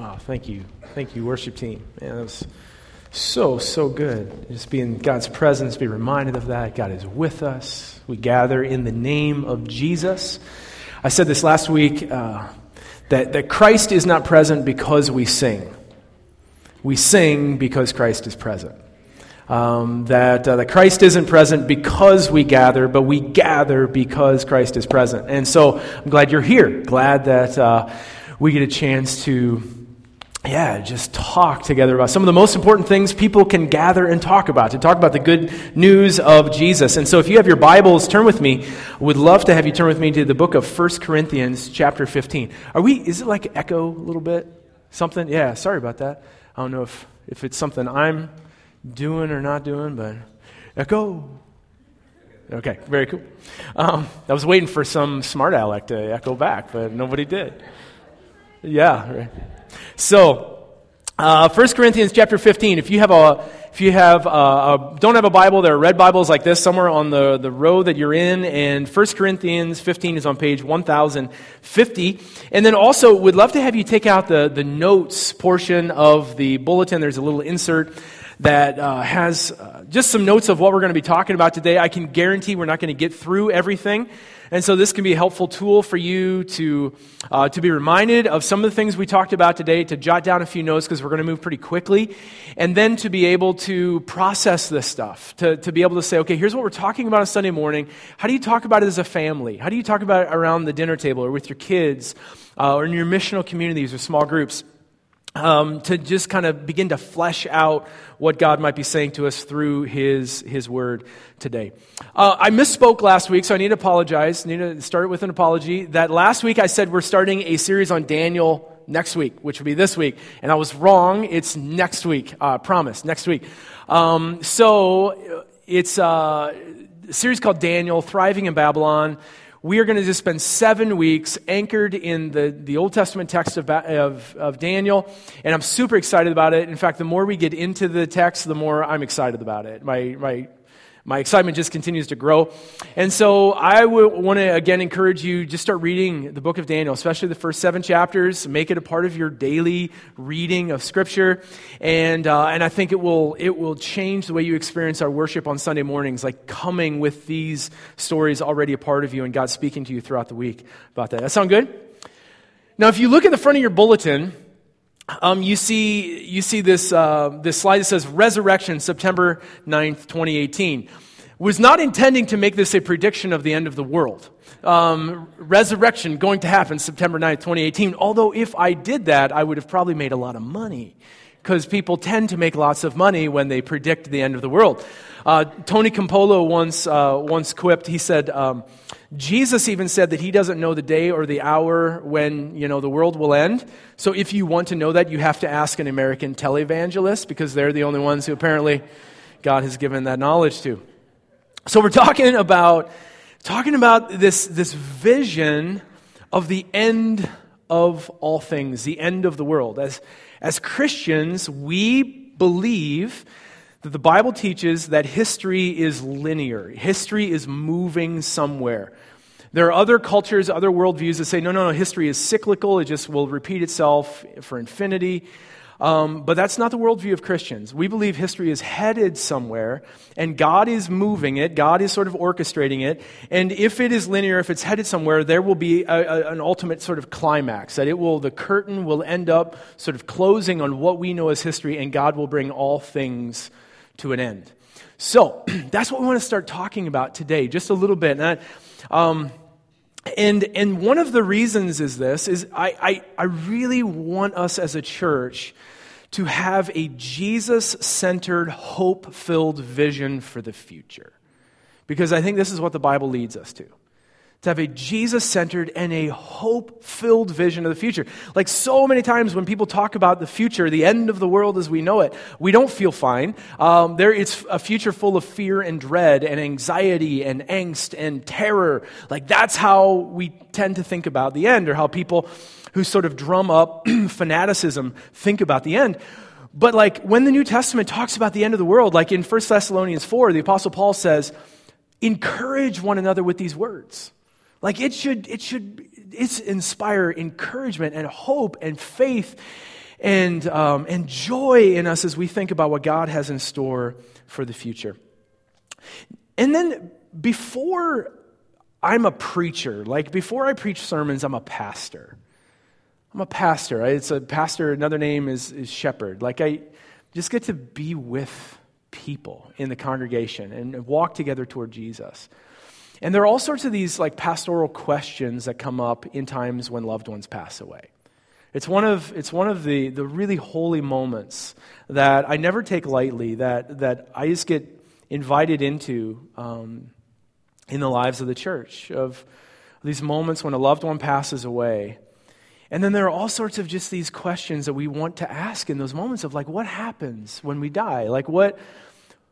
Wow, thank you. Thank you, worship team. Man, that was so, so good. Just be in God's presence, be reminded of that. God is with us. We gather in the name of Jesus. I said this last week uh, that, that Christ is not present because we sing. We sing because Christ is present. Um, that, uh, that Christ isn't present because we gather, but we gather because Christ is present. And so I'm glad you're here. Glad that uh, we get a chance to yeah, just talk together about some of the most important things people can gather and talk about, to talk about the good news of Jesus. And so if you have your Bibles, turn with me. I would love to have you turn with me to the book of 1 Corinthians, chapter 15. Are we, is it like echo a little bit? Something? Yeah, sorry about that. I don't know if, if it's something I'm doing or not doing, but echo. Okay, very cool. Um, I was waiting for some smart aleck to echo back, but nobody did. Yeah, right. So, uh, 1 Corinthians chapter 15. If you have a, if you have a, a, don't have a Bible, there are red Bibles like this somewhere on the, the row that you're in. And 1 Corinthians 15 is on page 1050. And then also, would love to have you take out the, the notes portion of the bulletin. There's a little insert that uh, has uh, just some notes of what we're going to be talking about today. I can guarantee we're not going to get through everything. And so this can be a helpful tool for you to, uh, to be reminded of some of the things we talked about today, to jot down a few notes because we're going to move pretty quickly, and then to be able to process this stuff, to, to be able to say, okay, here's what we're talking about on Sunday morning. How do you talk about it as a family? How do you talk about it around the dinner table or with your kids uh, or in your missional communities or small groups? Um, to just kind of begin to flesh out what God might be saying to us through His, his Word today. Uh, I misspoke last week, so I need to apologize. I need to start with an apology. That last week I said we're starting a series on Daniel next week, which will be this week. And I was wrong. It's next week. Uh, promise, next week. Um, so it's uh, a series called Daniel, Thriving in Babylon we are going to just spend seven weeks anchored in the, the Old Testament text of, of, of, Daniel, and I'm super excited about it. In fact, the more we get into the text, the more I'm excited about it. My, my my excitement just continues to grow. And so I want to again encourage you just start reading the book of Daniel, especially the first seven chapters. Make it a part of your daily reading of Scripture, and uh, and I think it will it will change the way you experience our worship on Sunday mornings, like coming with these stories already a part of you and God speaking to you throughout the week about that. That sound good? Now, if you look at the front of your bulletin um, you see, you see this, uh, this slide that says Resurrection, September 9th, 2018. Was not intending to make this a prediction of the end of the world. Um, resurrection going to happen September 9th, 2018. Although, if I did that, I would have probably made a lot of money because people tend to make lots of money when they predict the end of the world. Uh, Tony Campolo once, uh, once quipped, he said, um, Jesus even said that he doesn't know the day or the hour when, you know, the world will end. So if you want to know that, you have to ask an American televangelist because they're the only ones who apparently God has given that knowledge to. So we're talking about, talking about this, this vision of the end of all things, the end of the world. As, as Christians, we believe that the Bible teaches that history is linear, history is moving somewhere. There are other cultures, other worldviews that say, no, no, no, history is cyclical, it just will repeat itself for infinity. Um, but that's not the worldview of Christians. We believe history is headed somewhere, and God is moving it. God is sort of orchestrating it. And if it is linear, if it's headed somewhere, there will be a, a, an ultimate sort of climax. That it will, the curtain will end up sort of closing on what we know as history, and God will bring all things to an end. So that's what we want to start talking about today, just a little bit. And, um, and, and one of the reasons is this is I, I, I really want us as a church to have a Jesus centered, hope filled vision for the future. Because I think this is what the Bible leads us to to have a Jesus centered and a hope filled vision of the future. Like so many times when people talk about the future, the end of the world as we know it, we don't feel fine. Um, there, it's a future full of fear and dread and anxiety and angst and terror. Like that's how we tend to think about the end, or how people who sort of drum up fanaticism think about the end. But like when the New Testament talks about the end of the world, like in 1 Thessalonians 4, the Apostle Paul says, encourage one another with these words. Like it should, it should, it's inspire encouragement and hope and faith and, um, and joy in us as we think about what God has in store for the future. And then before I'm a preacher, like before I preach sermons, I'm a pastor. I'm a pastor. It's a pastor, another name is, is shepherd. Like I just get to be with people in the congregation and walk together toward Jesus. And there are all sorts of these like pastoral questions that come up in times when loved ones pass away. It's one of, it's one of the, the really holy moments that I never take lightly, that, that I just get invited into um, in the lives of the church, of these moments when a loved one passes away. And then there are all sorts of just these questions that we want to ask in those moments of like, what happens when we die? Like, what,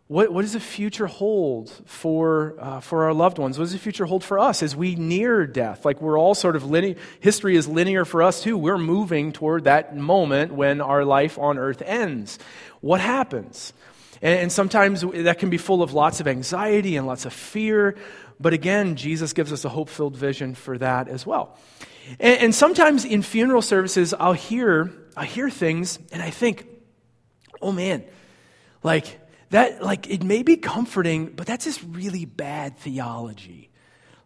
what, what does the future hold for, uh, for our loved ones? What does the future hold for us as we near death? Like we're all sort of linear, history is linear for us too. We're moving toward that moment when our life on earth ends. What happens? And, and sometimes that can be full of lots of anxiety and lots of fear. But again, Jesus gives us a hope filled vision for that as well. And, and sometimes in funeral services, I'll hear, I hear things and I think, oh man, like, that like it may be comforting, but that's just really bad theology.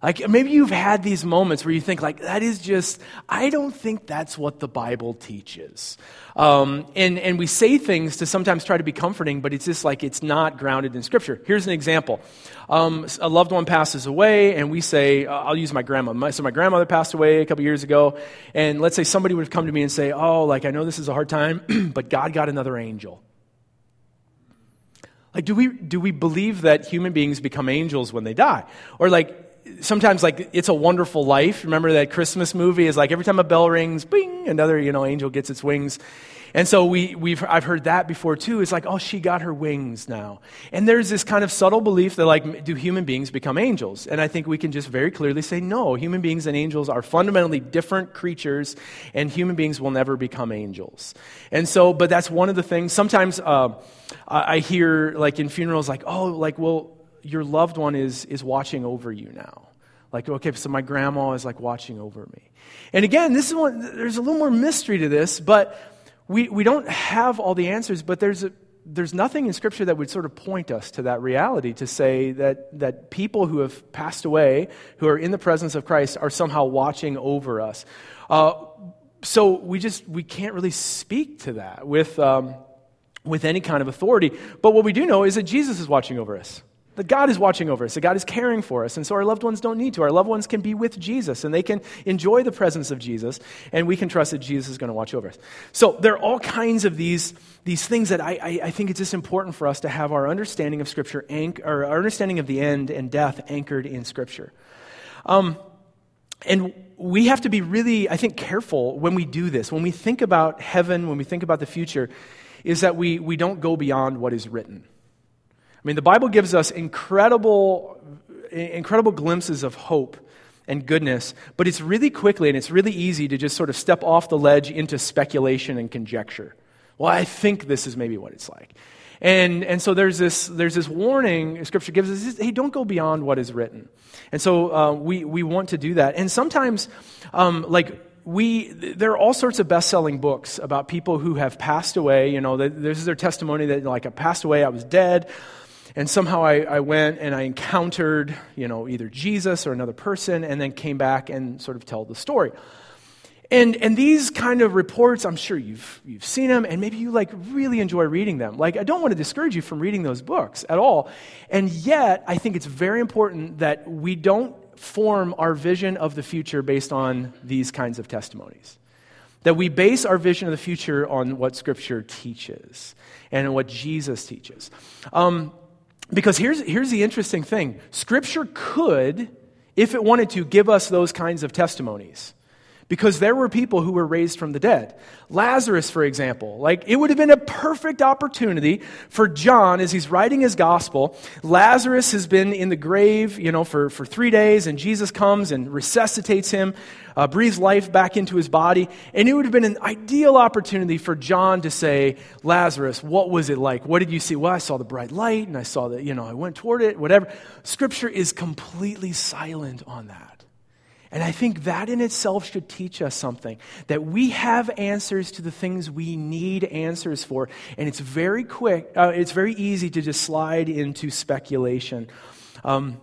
Like maybe you've had these moments where you think like that is just I don't think that's what the Bible teaches, um, and and we say things to sometimes try to be comforting, but it's just like it's not grounded in Scripture. Here's an example: um, a loved one passes away, and we say uh, I'll use my grandma. My, so my grandmother passed away a couple years ago, and let's say somebody would have come to me and say, "Oh, like I know this is a hard time, but God got another angel." Like, do we, do we believe that human beings become angels when they die? Or, like, sometimes, like, It's a Wonderful Life. Remember that Christmas movie is like every time a bell rings, bing, another, you know, angel gets its wings. And so we, we've, I've heard that before too. It's like, oh, she got her wings now. And there's this kind of subtle belief that, like, do human beings become angels? And I think we can just very clearly say, no, human beings and angels are fundamentally different creatures, and human beings will never become angels. And so, but that's one of the things. Sometimes uh, I hear, like, in funerals, like, oh, like, well, your loved one is, is watching over you now. Like, okay, so my grandma is like watching over me. And again, this is one, there's a little more mystery to this, but we, we don't have all the answers, but there's, a, there's nothing in Scripture that would sort of point us to that reality to say that, that people who have passed away, who are in the presence of Christ, are somehow watching over us. Uh, so we just we can't really speak to that with, um, with any kind of authority. But what we do know is that Jesus is watching over us. That God is watching over us, that God is caring for us. And so our loved ones don't need to. Our loved ones can be with Jesus and they can enjoy the presence of Jesus, and we can trust that Jesus is going to watch over us. So there are all kinds of these, these things that I, I, I think it's just important for us to have our understanding of Scripture, anch- or our understanding of the end and death anchored in Scripture. Um, and we have to be really, I think, careful when we do this. When we think about heaven, when we think about the future, is that we, we don't go beyond what is written. I mean, the Bible gives us incredible, incredible glimpses of hope and goodness, but it's really quickly and it's really easy to just sort of step off the ledge into speculation and conjecture. Well, I think this is maybe what it's like. And, and so there's this, there's this warning Scripture gives us hey, don't go beyond what is written. And so uh, we, we want to do that. And sometimes, um, like, we there are all sorts of best-selling books about people who have passed away you know this is their testimony that like i passed away i was dead and somehow I, I went and I encountered, you know, either Jesus or another person, and then came back and sort of tell the story. And, and these kind of reports, I'm sure you've, you've seen them, and maybe you like really enjoy reading them. Like, I don't want to discourage you from reading those books at all. And yet, I think it's very important that we don't form our vision of the future based on these kinds of testimonies. That we base our vision of the future on what Scripture teaches and what Jesus teaches. Um, because here's, here's the interesting thing Scripture could, if it wanted to, give us those kinds of testimonies. Because there were people who were raised from the dead. Lazarus, for example, like it would have been a perfect opportunity for John as he's writing his gospel. Lazarus has been in the grave, you know, for, for three days, and Jesus comes and resuscitates him uh, breathes life back into his body. And it would have been an ideal opportunity for John to say, Lazarus, what was it like? What did you see? Well, I saw the bright light and I saw that, you know, I went toward it, whatever. Scripture is completely silent on that. And I think that in itself should teach us something that we have answers to the things we need answers for. And it's very quick, uh, it's very easy to just slide into speculation. Um,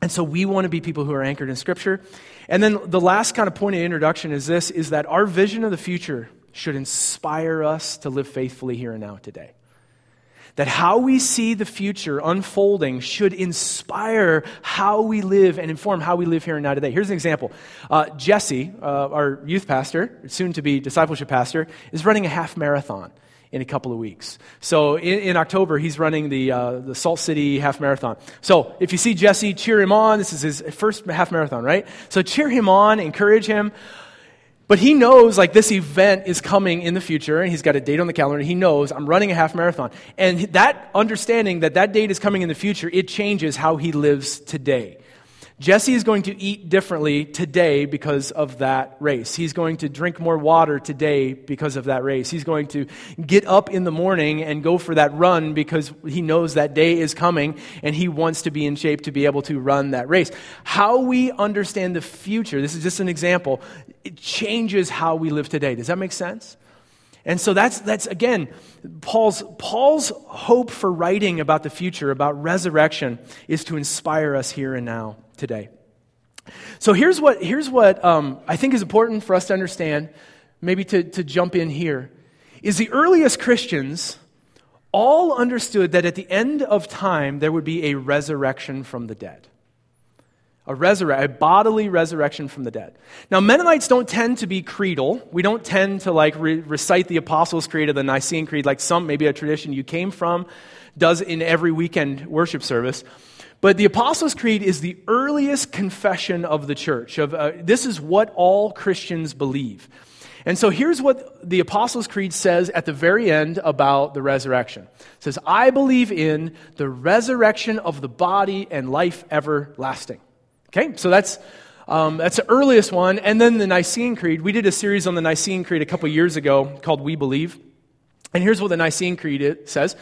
and so we want to be people who are anchored in Scripture. And then the last kind of point of introduction is this is that our vision of the future should inspire us to live faithfully here and now today that how we see the future unfolding should inspire how we live and inform how we live here and now today. Here's an example. Uh, Jesse, uh, our youth pastor, soon to be discipleship pastor, is running a half marathon in a couple of weeks. So in, in October, he's running the, uh, the Salt City half marathon. So if you see Jesse, cheer him on. This is his first half marathon, right? So cheer him on, encourage him. But he knows like this event is coming in the future and he's got a date on the calendar. He knows I'm running a half marathon. And that understanding that that date is coming in the future, it changes how he lives today. Jesse is going to eat differently today because of that race. He's going to drink more water today because of that race. He's going to get up in the morning and go for that run because he knows that day is coming and he wants to be in shape to be able to run that race. How we understand the future, this is just an example, it changes how we live today. Does that make sense? And so that's, that's again, Paul's, Paul's hope for writing about the future, about resurrection, is to inspire us here and now today. So here's what, here's what um, I think is important for us to understand, maybe to, to jump in here, is the earliest Christians all understood that at the end of time there would be a resurrection from the dead. A, resurre- a bodily resurrection from the dead. Now, Mennonites don't tend to be creedal. We don't tend to like re- recite the Apostles' Creed or the Nicene Creed like some, maybe a tradition you came from, does in every weekend worship service. But the Apostles' Creed is the earliest confession of the church. Of, uh, this is what all Christians believe. And so here's what the Apostles' Creed says at the very end about the resurrection. It says, I believe in the resurrection of the body and life everlasting. Okay, so that's, um, that's the earliest one. And then the Nicene Creed. We did a series on the Nicene Creed a couple years ago called We Believe. And here's what the Nicene Creed says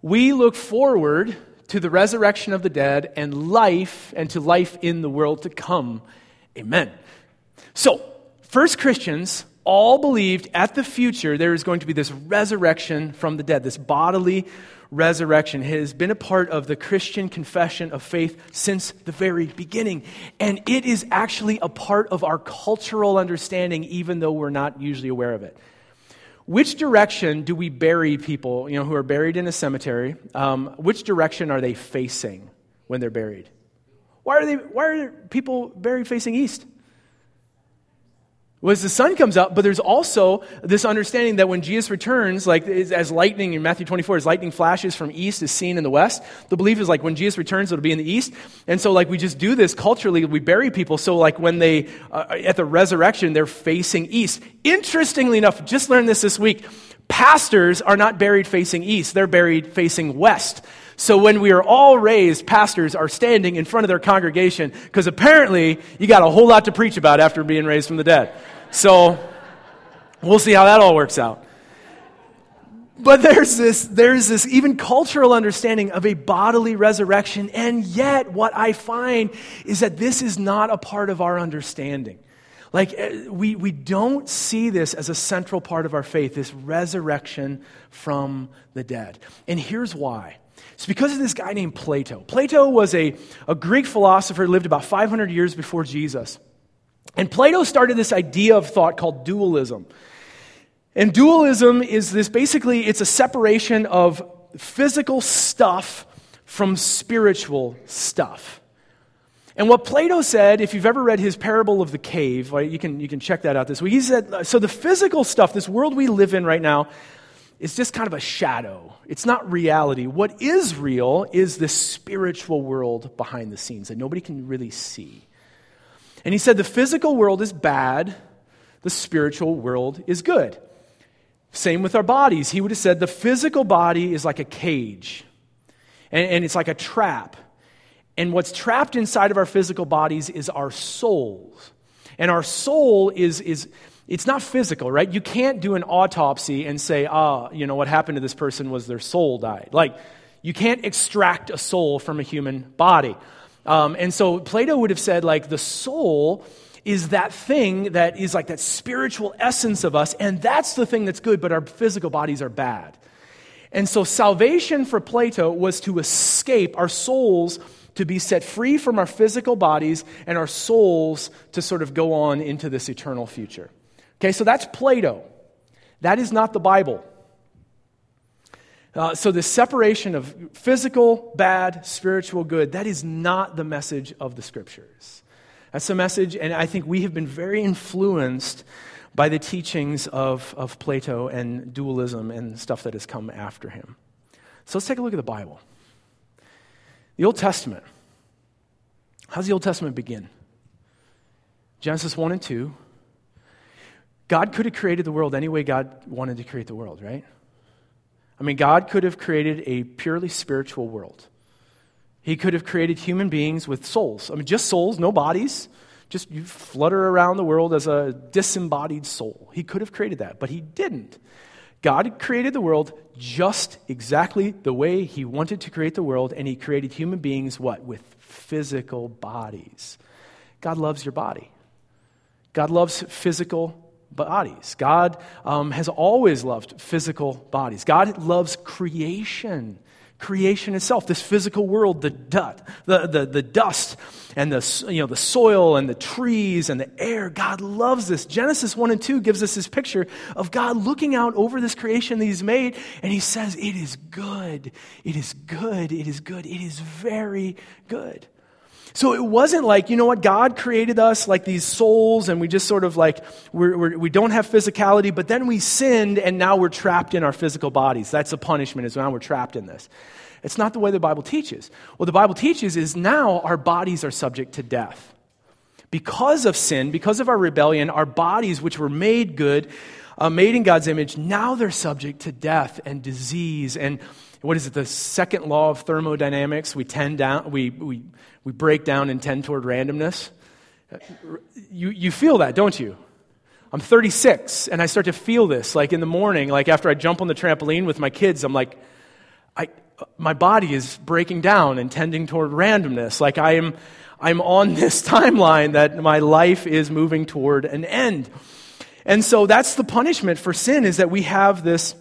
We look forward to the resurrection of the dead and life and to life in the world to come. Amen. So, first Christians all believed at the future there is going to be this resurrection from the dead, this bodily resurrection it has been a part of the Christian confession of faith since the very beginning. And it is actually a part of our cultural understanding, even though we're not usually aware of it. Which direction do we bury people, you know, who are buried in a cemetery? Um, which direction are they facing when they're buried? Why are, they, why are people buried facing east? Was the sun comes up, but there's also this understanding that when Jesus returns, like as lightning in Matthew 24, as lightning flashes from east is seen in the west, the belief is like when Jesus returns, it'll be in the east. And so, like, we just do this culturally, we bury people. So, like, when they, uh, at the resurrection, they're facing east. Interestingly enough, just learned this this week pastors are not buried facing east, they're buried facing west. So when we are all raised, pastors are standing in front of their congregation because apparently you got a whole lot to preach about after being raised from the dead. So we'll see how that all works out. But there's this, there's this even cultural understanding of a bodily resurrection, and yet what I find is that this is not a part of our understanding. Like, eh, we, we don't see this as a central part of our faith, this resurrection from the dead. And here's why. It's because of this guy named Plato. Plato was a, a Greek philosopher, lived about 500 years before Jesus. And Plato started this idea of thought called dualism. And dualism is this basically, it's a separation of physical stuff from spiritual stuff. And what Plato said, if you've ever read his parable of the cave, right, you, can, you can check that out this week. He said, uh, so the physical stuff, this world we live in right now, is just kind of a shadow. It's not reality. What is real is the spiritual world behind the scenes that nobody can really see. And he said the physical world is bad, the spiritual world is good. Same with our bodies. He would have said the physical body is like a cage, and, and it's like a trap. And what's trapped inside of our physical bodies is our souls. And our soul is, is it's not physical, right? You can't do an autopsy and say, ah, you know, what happened to this person was their soul died. Like, you can't extract a soul from a human body. Um, and so Plato would have said, like, the soul is that thing that is like that spiritual essence of us, and that's the thing that's good, but our physical bodies are bad. And so salvation for Plato was to escape our souls to be set free from our physical bodies and our souls to sort of go on into this eternal future. Okay, so that's Plato. That is not the Bible. Uh, so, the separation of physical bad, spiritual good, that is not the message of the scriptures. That's the message, and I think we have been very influenced by the teachings of, of Plato and dualism and stuff that has come after him. So, let's take a look at the Bible. The Old Testament. How does the Old Testament begin? Genesis 1 and 2. God could have created the world any way God wanted to create the world, right? I mean, God could have created a purely spiritual world. He could have created human beings with souls. I mean, just souls, no bodies. Just you flutter around the world as a disembodied soul. He could have created that, but he didn't. God created the world just exactly the way he wanted to create the world, and he created human beings, what? With physical bodies. God loves your body. God loves physical bodies. God um, has always loved physical bodies. God loves creation, creation itself, this physical world, the, dust, the, the, the dust and the, you know, the soil and the trees and the air. God loves this. Genesis 1 and 2 gives us this picture of God looking out over this creation that He's made, and He says, It is good. It is good. It is good. It is very good. So it wasn't like, you know what, God created us like these souls and we just sort of like, we're, we're, we do not have physicality, but then we sinned and now we're trapped in our physical bodies. That's the punishment, is now we're trapped in this. It's not the way the Bible teaches. What the Bible teaches is now our bodies are subject to death. Because of sin, because of our rebellion, our bodies, which were made good, uh, made in God's image, now they're subject to death and disease and what is it, the second law of thermodynamics? We tend down, we, we, we break down and tend toward randomness. You, you feel that, don't you? I'm 36 and I start to feel this. Like in the morning, like after I jump on the trampoline with my kids, I'm like, I, my body is breaking down and tending toward randomness. Like I am, I'm on this timeline that my life is moving toward an end. And so that's the punishment for sin is that we have this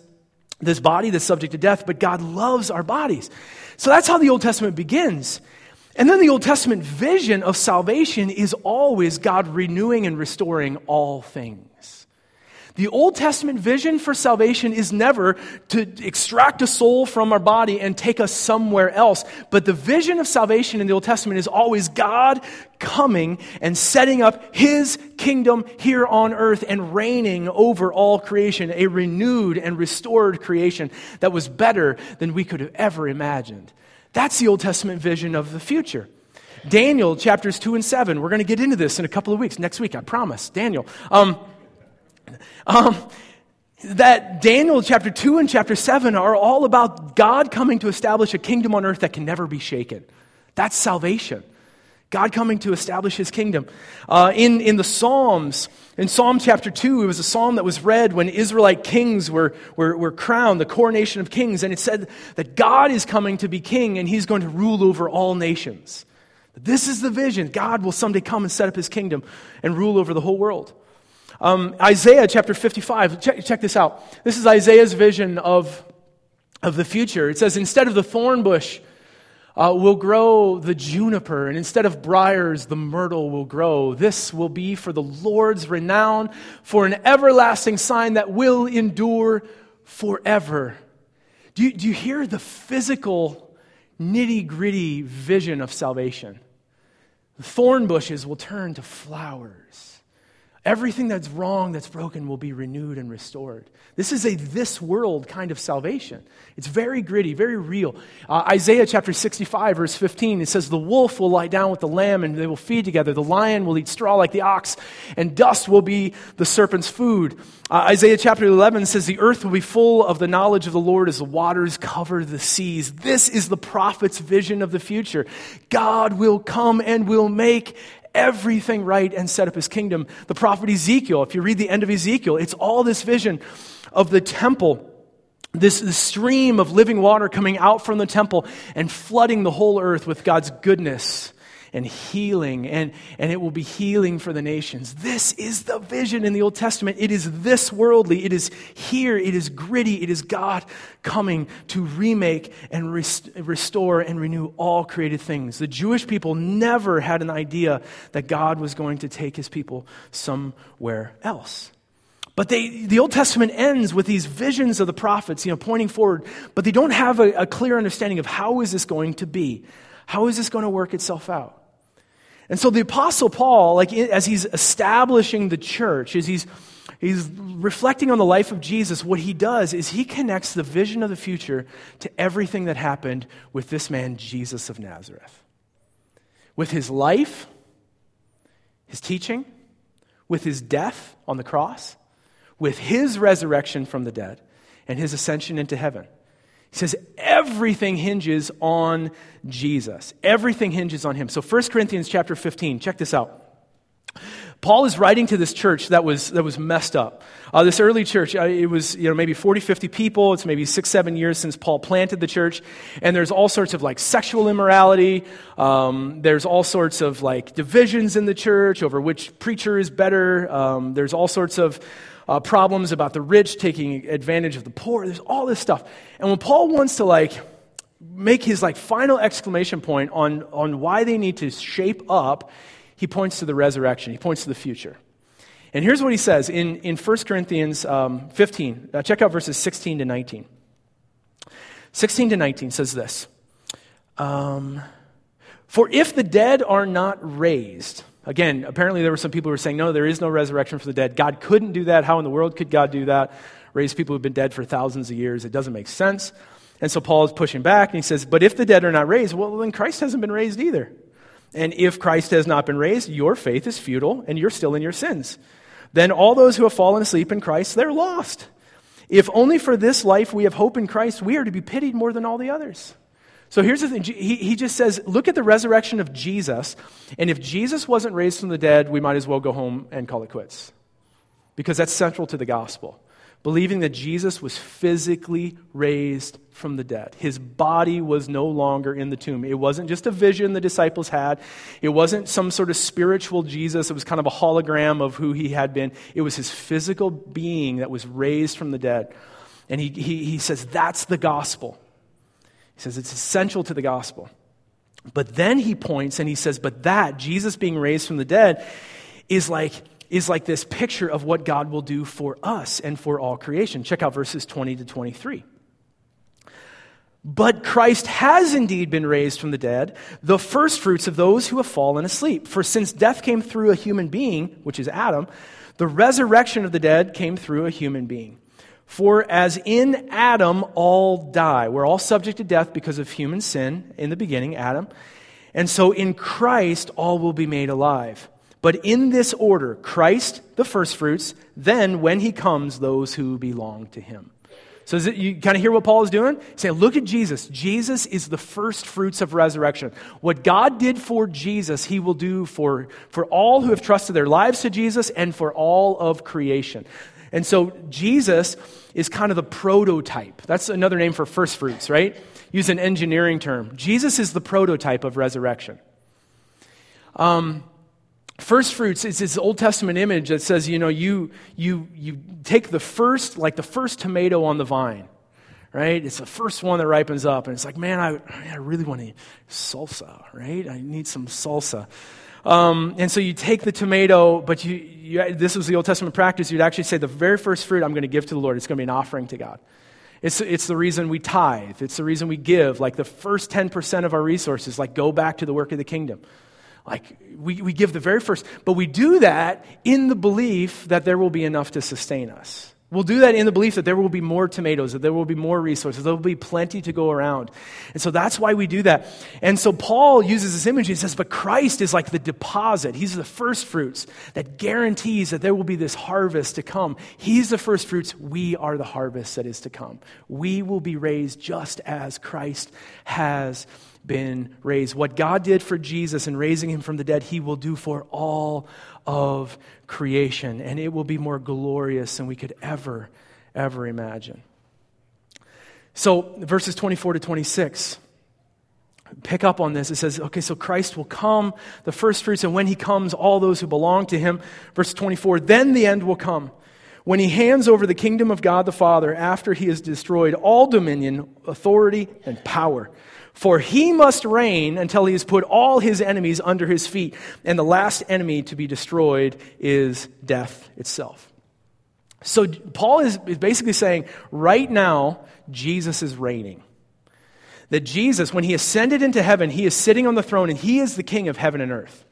this body that's subject to death, but God loves our bodies. So that's how the Old Testament begins. And then the Old Testament vision of salvation is always God renewing and restoring all things. The Old Testament vision for salvation is never to extract a soul from our body and take us somewhere else. But the vision of salvation in the Old Testament is always God coming and setting up his kingdom here on earth and reigning over all creation, a renewed and restored creation that was better than we could have ever imagined. That's the Old Testament vision of the future. Daniel chapters 2 and 7. We're going to get into this in a couple of weeks. Next week, I promise. Daniel. Um, um, that Daniel chapter 2 and chapter 7 are all about God coming to establish a kingdom on earth that can never be shaken. That's salvation. God coming to establish his kingdom. Uh, in, in the Psalms, in Psalm chapter 2, it was a psalm that was read when Israelite kings were, were, were crowned, the coronation of kings, and it said that God is coming to be king and he's going to rule over all nations. This is the vision. God will someday come and set up his kingdom and rule over the whole world. Um, Isaiah chapter 55, check, check this out. This is Isaiah's vision of, of the future. It says, Instead of the thorn bush, uh, will grow the juniper, and instead of briars, the myrtle will grow. This will be for the Lord's renown, for an everlasting sign that will endure forever. Do you, do you hear the physical, nitty gritty vision of salvation? The thorn bushes will turn to flowers. Everything that's wrong, that's broken, will be renewed and restored. This is a this world kind of salvation. It's very gritty, very real. Uh, Isaiah chapter 65, verse 15, it says, The wolf will lie down with the lamb and they will feed together. The lion will eat straw like the ox, and dust will be the serpent's food. Uh, Isaiah chapter 11 says, The earth will be full of the knowledge of the Lord as the waters cover the seas. This is the prophet's vision of the future. God will come and will make everything right and set up his kingdom. The prophet Ezekiel, if you read the end of Ezekiel, it's all this vision of the temple. This, this stream of living water coming out from the temple and flooding the whole earth with God's goodness and healing, and, and it will be healing for the nations. This is the vision in the Old Testament. It is this worldly. It is here. It is gritty. It is God coming to remake and rest- restore and renew all created things. The Jewish people never had an idea that God was going to take his people somewhere else. But they, the Old Testament ends with these visions of the prophets, you know, pointing forward, but they don't have a, a clear understanding of how is this going to be? How is this going to work itself out? And so the Apostle Paul, like as he's establishing the church, as he's, he's reflecting on the life of Jesus, what he does is he connects the vision of the future to everything that happened with this man, Jesus of Nazareth. With his life, his teaching, with his death on the cross, with his resurrection from the dead and his ascension into heaven. He says everything hinges on Jesus. Everything hinges on him. So 1 Corinthians chapter 15, check this out. Paul is writing to this church that was, that was messed up. Uh, this early church, uh, it was you know, maybe 40, 50 people. It's maybe six, seven years since Paul planted the church. And there's all sorts of like sexual immorality. Um, there's all sorts of like divisions in the church over which preacher is better. Um, there's all sorts of uh, problems about the rich taking advantage of the poor. There's all this stuff. And when Paul wants to like make his like final exclamation point on, on why they need to shape up, he points to the resurrection. He points to the future. And here's what he says in, in 1 Corinthians um, 15. Uh, check out verses 16 to 19. 16 to 19 says this um, For if the dead are not raised, Again, apparently there were some people who were saying, no, there is no resurrection for the dead. God couldn't do that. How in the world could God do that? Raise people who've been dead for thousands of years. It doesn't make sense. And so Paul is pushing back and he says, but if the dead are not raised, well, then Christ hasn't been raised either. And if Christ has not been raised, your faith is futile and you're still in your sins. Then all those who have fallen asleep in Christ, they're lost. If only for this life we have hope in Christ, we are to be pitied more than all the others. So here's the thing he, he just says, look at the resurrection of Jesus, and if Jesus wasn't raised from the dead, we might as well go home and call it quits. Because that's central to the gospel. Believing that Jesus was physically raised from the dead. His body was no longer in the tomb. It wasn't just a vision the disciples had. It wasn't some sort of spiritual Jesus. It was kind of a hologram of who he had been. It was his physical being that was raised from the dead. And he, he, he says that's the gospel. He says it's essential to the gospel. But then he points and he says, but that, Jesus being raised from the dead, is like, is like this picture of what God will do for us and for all creation. Check out verses 20 to 23. But Christ has indeed been raised from the dead, the firstfruits of those who have fallen asleep. For since death came through a human being, which is Adam, the resurrection of the dead came through a human being. For as in Adam all die, we're all subject to death because of human sin in the beginning, Adam. And so in Christ all will be made alive. But in this order Christ, the firstfruits, then when he comes, those who belong to him. So it, you kind of hear what Paul is doing? He's saying, look at Jesus. Jesus is the first fruits of resurrection. What God did for Jesus, he will do for, for all who have trusted their lives to Jesus and for all of creation. And so Jesus is kind of the prototype. That's another name for first fruits, right? Use an engineering term. Jesus is the prototype of resurrection. Um, first fruits is this Old Testament image that says, you know, you, you, you take the first, like the first tomato on the vine, right? It's the first one that ripens up, and it's like, man, I, I really want to salsa, right? I need some salsa. Um, and so you take the tomato, but you, you, this was the Old Testament practice. You'd actually say, the very first fruit I'm going to give to the Lord, it's going to be an offering to God. It's, it's the reason we tithe. It's the reason we give. Like the first 10% of our resources, like go back to the work of the kingdom. Like we, we give the very first, but we do that in the belief that there will be enough to sustain us. We'll do that in the belief that there will be more tomatoes, that there will be more resources, there will be plenty to go around. And so that's why we do that. And so Paul uses this image. He says, But Christ is like the deposit. He's the first fruits that guarantees that there will be this harvest to come. He's the first fruits. We are the harvest that is to come. We will be raised just as Christ has been raised. What God did for Jesus in raising him from the dead, he will do for all of creation, and it will be more glorious than we could ever, ever imagine. So, verses 24 to 26. pick up on this. It says, okay, so Christ will come, the first fruits, and when he comes, all those who belong to him. Verse 24, then the end will come. When he hands over the kingdom of God the Father after he has destroyed all dominion, authority, and power. For he must reign until he has put all his enemies under his feet. And the last enemy to be destroyed is death itself. So Paul is basically saying right now, Jesus is reigning. That Jesus, when he ascended into heaven, he is sitting on the throne and he is the king of heaven and earth.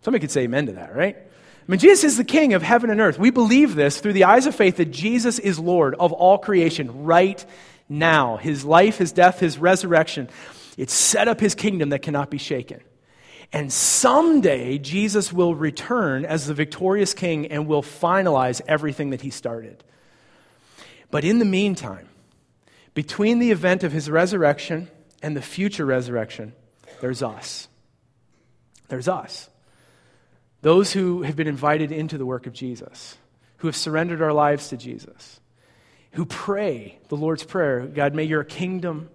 Somebody could say amen to that, right? I mean, Jesus is the king of heaven and earth. We believe this through the eyes of faith that Jesus is Lord of all creation right now. His life, his death, his resurrection. It set up his kingdom that cannot be shaken. And someday, Jesus will return as the victorious king and will finalize everything that he started. But in the meantime, between the event of his resurrection and the future resurrection, there's us. There's us. Those who have been invited into the work of Jesus, who have surrendered our lives to Jesus, who pray the Lord's Prayer God, may your kingdom,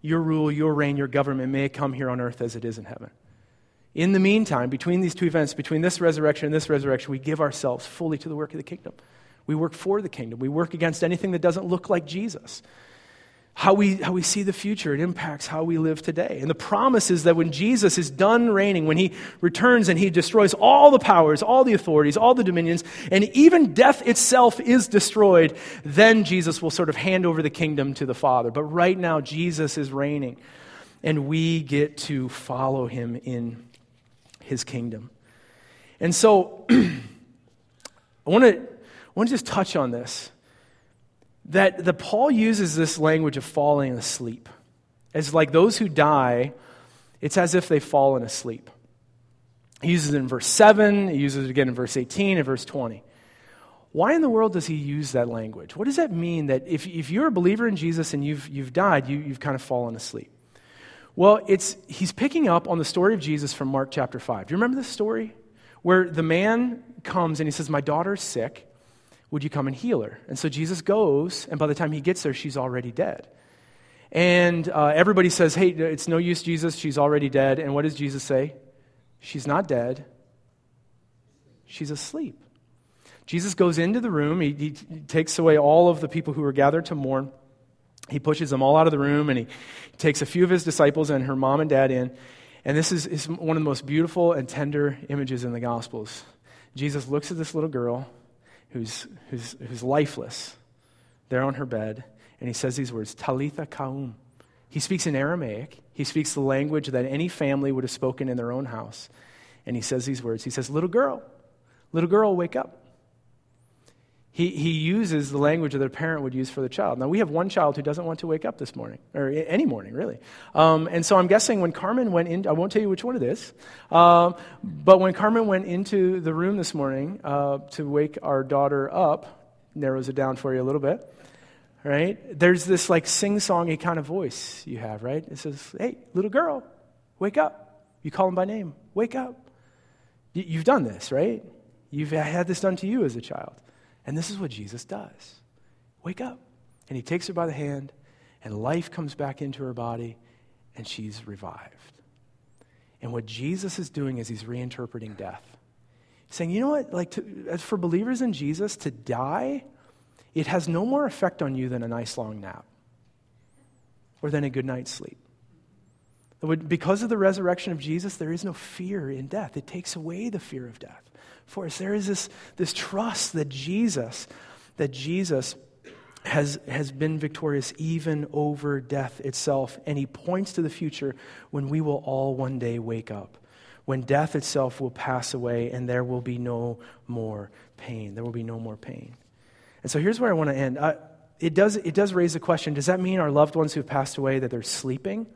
your rule, your reign, your government, may it come here on earth as it is in heaven. In the meantime, between these two events, between this resurrection and this resurrection, we give ourselves fully to the work of the kingdom. We work for the kingdom. We work against anything that doesn't look like Jesus. How we, how we see the future, it impacts how we live today. And the promise is that when Jesus is done reigning, when he returns and he destroys all the powers, all the authorities, all the dominions, and even death itself is destroyed, then Jesus will sort of hand over the kingdom to the Father. But right now, Jesus is reigning, and we get to follow him in his kingdom. And so, I want to I want to just touch on this that the Paul uses this language of falling asleep. As like those who die, it's as if they've fallen asleep. He uses it in verse 7, he uses it again in verse 18 and verse 20. Why in the world does he use that language? What does that mean that if, if you're a believer in Jesus and you've, you've died, you, you've kind of fallen asleep? Well, it's, he's picking up on the story of Jesus from Mark chapter 5. Do you remember this story? Where the man comes and he says, My daughter's sick. Would you come and heal her? And so Jesus goes, and by the time he gets there, she's already dead. And uh, everybody says, Hey, it's no use, Jesus. She's already dead. And what does Jesus say? She's not dead, she's asleep. Jesus goes into the room. He, he, takes away all of the people who were gathered to mourn. He pushes them all out of the room and he takes a few of his disciples and her mom and dad in. And this is, is one of the most beautiful and tender images in the Gospels. Jesus looks at this little girl who's, who's, who's lifeless there on her bed, and he says these words, Talitha Koum. He speaks in Aramaic. He speaks the language that any family would have spoken in their own house. And he says these words. He says, Little girl, little girl, wake up. He, he uses the language that a parent would use for the child. Now, we have one child who doesn't want to wake up this morning, or any morning, really. Um, and so I'm guessing when Carmen went in, I won't tell you which one it is, um, but when Carmen went into the room this morning uh, to wake our daughter up, narrows it down for you a little bit, right? There's this like sing songy kind of voice you have, right? It says, Hey, little girl, wake up. You call him by name, wake up. You've done this, right? You've had this done to you as a child. And this is what Jesus does wake up. And he takes her by the hand, and life comes back into her body, and she's revived. And what Jesus is doing is he's reinterpreting death. Saying, you know what? Like, to, for believers in Jesus, to die, it has no more effect on you than a nice long nap or than a good night's sleep. Because of the resurrection of Jesus, there is no fear in death. It takes away the fear of death for us. There is this, this trust that Jesus, that Jesus has, has been victorious even over death itself. And he points to the future when we will all one day wake up, when death itself will pass away and there will be no more pain. There will be no more pain. And so here's where I want to end. Uh, it, does, it does raise the question does that mean our loved ones who have passed away that they're sleeping?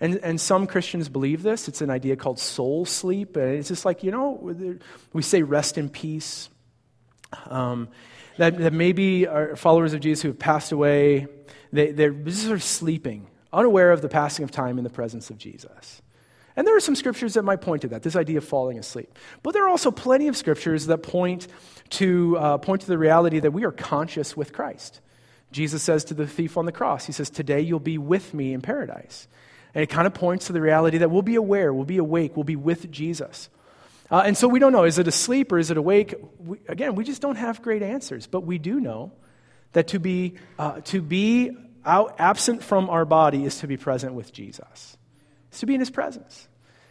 And, and some Christians believe this. It's an idea called soul sleep. And it's just like, you know, we say rest in peace. Um, that, that maybe our followers of Jesus who have passed away, they, they're just sort of sleeping, unaware of the passing of time in the presence of Jesus. And there are some scriptures that might point to that, this idea of falling asleep. But there are also plenty of scriptures that point to, uh, point to the reality that we are conscious with Christ. Jesus says to the thief on the cross, He says, Today you'll be with me in paradise. And it kind of points to the reality that we'll be aware, we'll be awake, we'll be with Jesus. Uh, and so we don't know is it asleep or is it awake? We, again, we just don't have great answers, but we do know that to be, uh, to be out, absent from our body is to be present with Jesus, it's to be in his presence.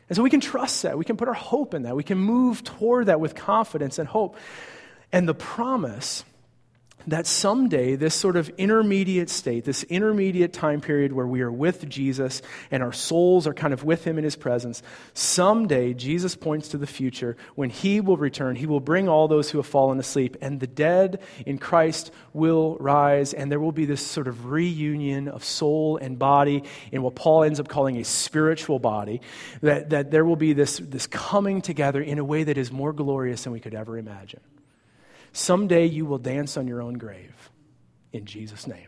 And so we can trust that. We can put our hope in that. We can move toward that with confidence and hope. And the promise that someday this sort of intermediate state, this intermediate time period where we are with Jesus and our souls are kind of with him in his presence, someday Jesus points to the future when he will return. He will bring all those who have fallen asleep, and the dead in Christ will rise, and there will be this sort of reunion of soul and body in what Paul ends up calling a spiritual body. That, that there will be this, this coming together in a way that is more glorious than we could ever imagine. Someday you will dance on your own grave in Jesus' name.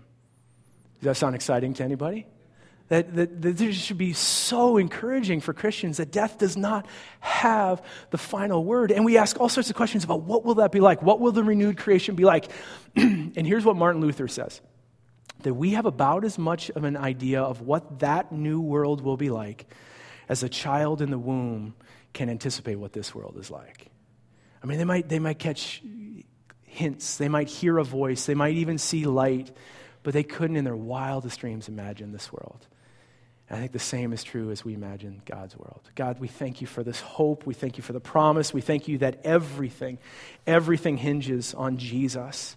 Does that sound exciting to anybody? That, that, that this should be so encouraging for Christians that death does not have the final word. And we ask all sorts of questions about what will that be like? What will the renewed creation be like? and here's what Martin Luther says that we have about as much of an idea of what that new world will be like as a child in the womb can anticipate what this world is like. I mean, they might, they might catch hints. They might hear a voice. They might even see light, but they couldn't, in their wildest dreams, imagine this world. And I think the same is true as we imagine God's world. God, we thank you for this hope. We thank you for the promise. We thank you that everything, everything hinges on Jesus.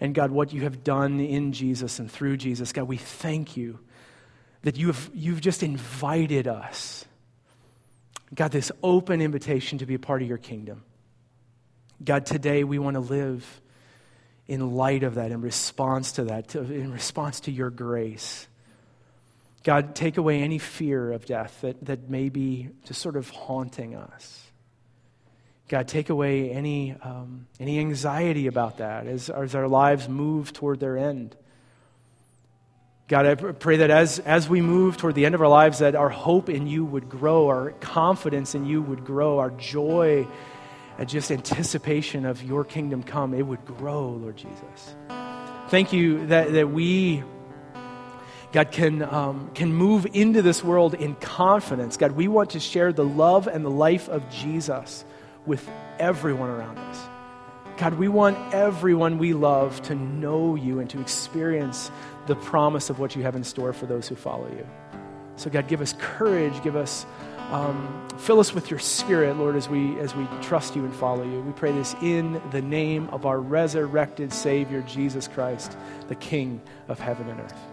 And God, what you have done in Jesus and through Jesus, God, we thank you that you have, you've just invited us. God, this open invitation to be a part of your kingdom. God, today we want to live in light of that, in response to that, to, in response to your grace. God, take away any fear of death that, that may be just sort of haunting us. God, take away any, um, any anxiety about that as, as our lives move toward their end. God, I pray that as, as we move toward the end of our lives, that our hope in you would grow, our confidence in you would grow, our joy just anticipation of your kingdom come, it would grow, Lord Jesus. Thank you that, that we, God, can, um, can move into this world in confidence. God, we want to share the love and the life of Jesus with everyone around us. God, we want everyone we love to know you and to experience the promise of what you have in store for those who follow you. So, God, give us courage, give us um, fill us with your spirit, Lord, as we, as we trust you and follow you. We pray this in the name of our resurrected Savior, Jesus Christ, the King of heaven and earth.